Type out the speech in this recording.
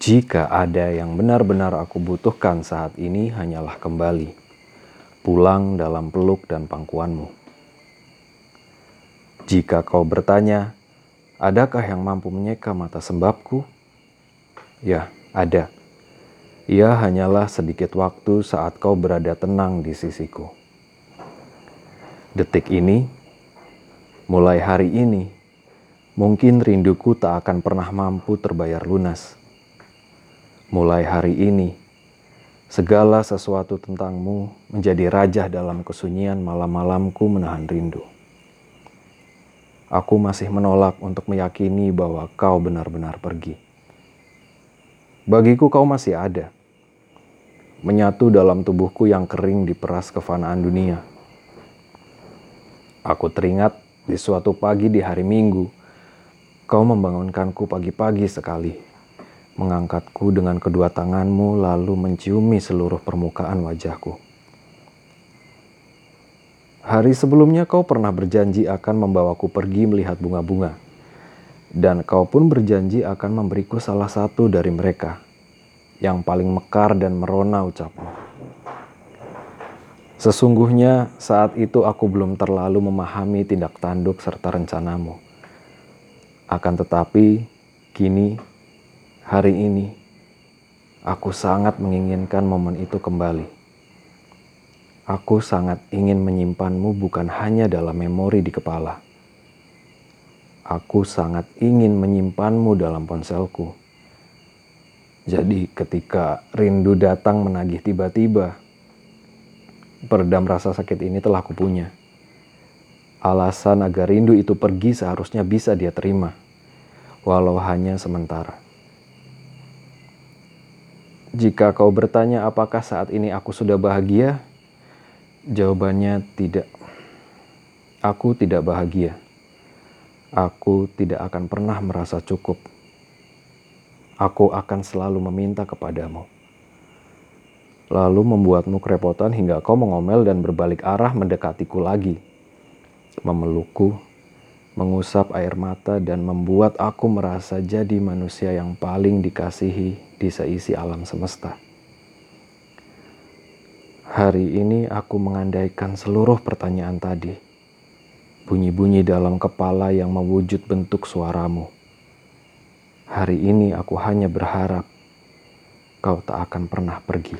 Jika ada yang benar-benar aku butuhkan saat ini hanyalah kembali, pulang dalam peluk dan pangkuanmu. Jika kau bertanya, adakah yang mampu menyeka mata sembabku? Ya, ada. Ia hanyalah sedikit waktu saat kau berada tenang di sisiku. Detik ini, mulai hari ini, mungkin rinduku tak akan pernah mampu terbayar lunas. Mulai hari ini, segala sesuatu tentangmu menjadi raja dalam kesunyian malam-malamku menahan rindu. Aku masih menolak untuk meyakini bahwa kau benar-benar pergi. Bagiku kau masih ada menyatu dalam tubuhku yang kering di peras kefanaan dunia. Aku teringat di suatu pagi di hari Minggu, kau membangunkanku pagi-pagi sekali, mengangkatku dengan kedua tanganmu lalu menciumi seluruh permukaan wajahku. Hari sebelumnya kau pernah berjanji akan membawaku pergi melihat bunga-bunga, dan kau pun berjanji akan memberiku salah satu dari mereka yang paling mekar dan merona ucapmu. Sesungguhnya saat itu aku belum terlalu memahami tindak tanduk serta rencanamu. Akan tetapi, kini, hari ini, aku sangat menginginkan momen itu kembali. Aku sangat ingin menyimpanmu bukan hanya dalam memori di kepala. Aku sangat ingin menyimpanmu dalam ponselku jadi ketika rindu datang menagih tiba-tiba, peredam rasa sakit ini telah kupunya. Alasan agar rindu itu pergi seharusnya bisa dia terima, walau hanya sementara. Jika kau bertanya apakah saat ini aku sudah bahagia, jawabannya tidak. Aku tidak bahagia. Aku tidak akan pernah merasa cukup aku akan selalu meminta kepadamu. Lalu membuatmu kerepotan hingga kau mengomel dan berbalik arah mendekatiku lagi. Memelukku, mengusap air mata dan membuat aku merasa jadi manusia yang paling dikasihi di seisi alam semesta. Hari ini aku mengandaikan seluruh pertanyaan tadi. Bunyi-bunyi dalam kepala yang mewujud bentuk suaramu Hari ini aku hanya berharap kau tak akan pernah pergi.